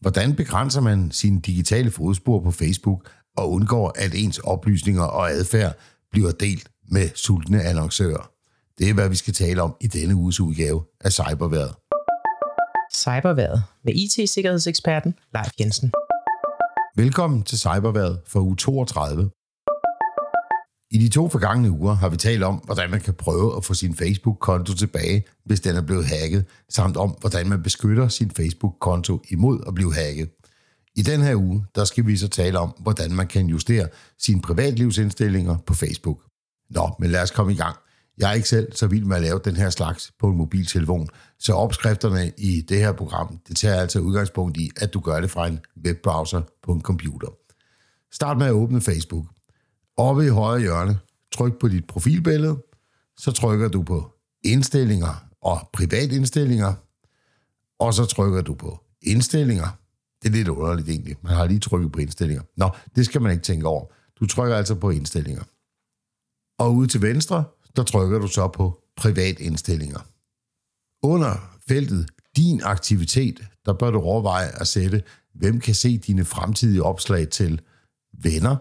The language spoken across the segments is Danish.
Hvordan begrænser man sine digitale fodspor på Facebook og undgår, at ens oplysninger og adfærd bliver delt med sultne annoncører? Det er, hvad vi skal tale om i denne uges udgave af Cyberværet. Cyberværet med IT-sikkerhedseksperten Leif Jensen. Velkommen til Cyberværet for uge 32. I de to forgangne uger har vi talt om, hvordan man kan prøve at få sin Facebook-konto tilbage, hvis den er blevet hacket, samt om, hvordan man beskytter sin Facebook-konto imod at blive hacket. I den her uge, der skal vi så tale om, hvordan man kan justere sine privatlivsindstillinger på Facebook. Nå, men lad os komme i gang. Jeg er ikke selv så vild med at lave den her slags på en mobiltelefon, så opskrifterne i det her program, det tager altså udgangspunkt i, at du gør det fra en webbrowser på en computer. Start med at åbne Facebook. Oppe i højre hjørne, tryk på dit profilbillede, så trykker du på indstillinger og privatindstillinger, og så trykker du på indstillinger. Det er lidt underligt egentlig. Man har lige trykket på indstillinger. Nå, det skal man ikke tænke over. Du trykker altså på indstillinger. Og ude til venstre, der trykker du så på privatindstillinger. Under feltet din aktivitet, der bør du overveje at sætte, hvem kan se dine fremtidige opslag til venner,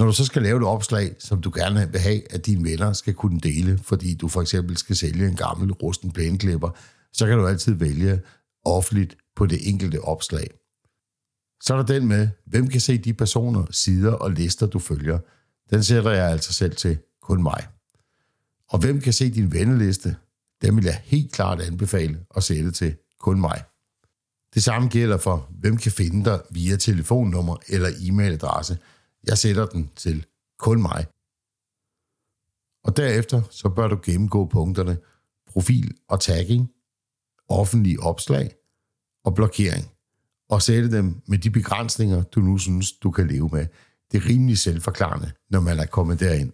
når du så skal lave et opslag, som du gerne vil have, at dine venner skal kunne dele, fordi du for eksempel skal sælge en gammel rusten plæneklipper, så kan du altid vælge offentligt på det enkelte opslag. Så er der den med, hvem kan se de personer, sider og lister, du følger. Den sætter jeg altså selv til kun mig. Og hvem kan se din venneliste? Den vil jeg helt klart anbefale at sætte til kun mig. Det samme gælder for, hvem kan finde dig via telefonnummer eller e-mailadresse – jeg sætter den til kun mig. Og derefter så bør du gennemgå punkterne profil og tagging, offentlige opslag og blokering, og sætte dem med de begrænsninger, du nu synes, du kan leve med. Det er rimelig selvforklarende, når man er kommet derind.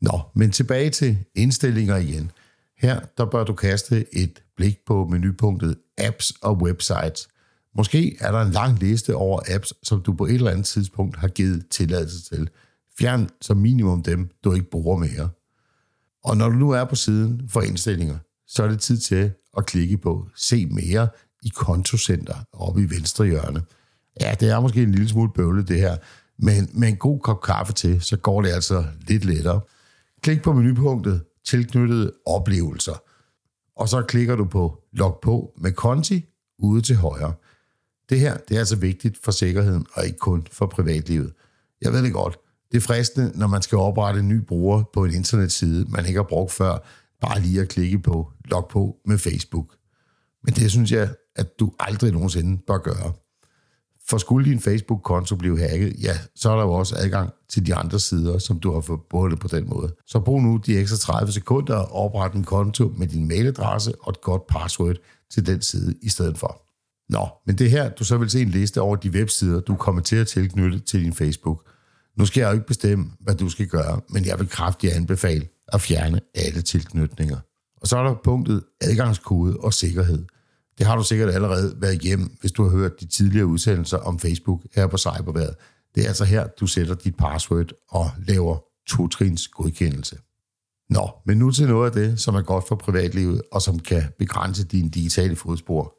Nå, men tilbage til indstillinger igen. Her der bør du kaste et blik på menupunktet Apps og Websites – Måske er der en lang liste over apps, som du på et eller andet tidspunkt har givet tilladelse til. Fjern som minimum dem, du ikke bruger mere. Og når du nu er på siden for indstillinger, så er det tid til at klikke på Se mere i kontocenter oppe i venstre hjørne. Ja, det er måske en lille smule bøvlet det her, men med en god kop kaffe til, så går det altså lidt lettere. Klik på menupunktet Tilknyttede oplevelser, og så klikker du på Log på med konti ude til højre. Det her, det er altså vigtigt for sikkerheden, og ikke kun for privatlivet. Jeg ved det godt. Det er fristende, når man skal oprette en ny bruger på en internetside, man ikke har brugt før, bare lige at klikke på log på med Facebook. Men det synes jeg, at du aldrig nogensinde bør gøre. For skulle din Facebook-konto blive hacket, ja, så er der jo også adgang til de andre sider, som du har forbundet på den måde. Så brug nu de ekstra 30 sekunder og opret en konto med din mailadresse og et godt password til den side i stedet for. Nå, men det her, du så vil se en liste over de websider, du kommer til at tilknytte til din Facebook. Nu skal jeg jo ikke bestemme, hvad du skal gøre, men jeg vil kraftigt anbefale at fjerne alle tilknytninger. Og så er der punktet adgangskode og sikkerhed. Det har du sikkert allerede været hjem, hvis du har hørt de tidligere udsendelser om Facebook her på Cyberværet. Det er altså her, du sætter dit password og laver totrins godkendelse. Nå, men nu til noget af det, som er godt for privatlivet og som kan begrænse dine digitale fodspor.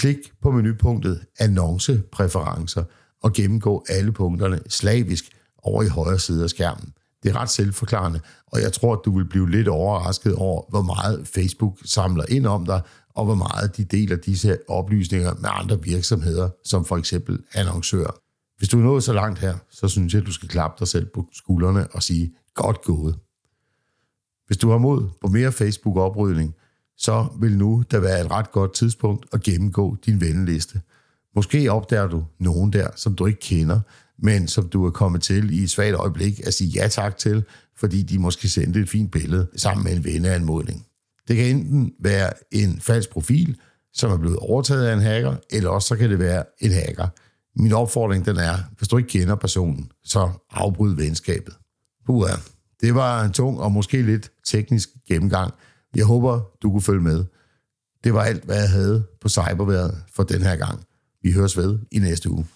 Klik på menupunktet Annoncepræferencer og gennemgå alle punkterne slavisk over i højre side af skærmen. Det er ret selvforklarende, og jeg tror, at du vil blive lidt overrasket over, hvor meget Facebook samler ind om dig, og hvor meget de deler disse oplysninger med andre virksomheder, som for eksempel annoncører. Hvis du er nået så langt her, så synes jeg, at du skal klappe dig selv på skuldrene og sige, godt gået. Hvis du har mod på mere Facebook-oprydning, så vil nu der være et ret godt tidspunkt at gennemgå din venneliste. Måske opdager du nogen der, som du ikke kender, men som du er kommet til i et svagt øjeblik at sige ja tak til, fordi de måske sendte et fint billede sammen med en venneanmodning. Det kan enten være en falsk profil, som er blevet overtaget af en hacker, eller også så kan det være en hacker. Min opfordring den er, hvis du ikke kender personen, så afbryd venskabet. Puha, det var en tung og måske lidt teknisk gennemgang, jeg håber, du kunne følge med. Det var alt, hvad jeg havde på cyberværet for den her gang. Vi høres ved i næste uge.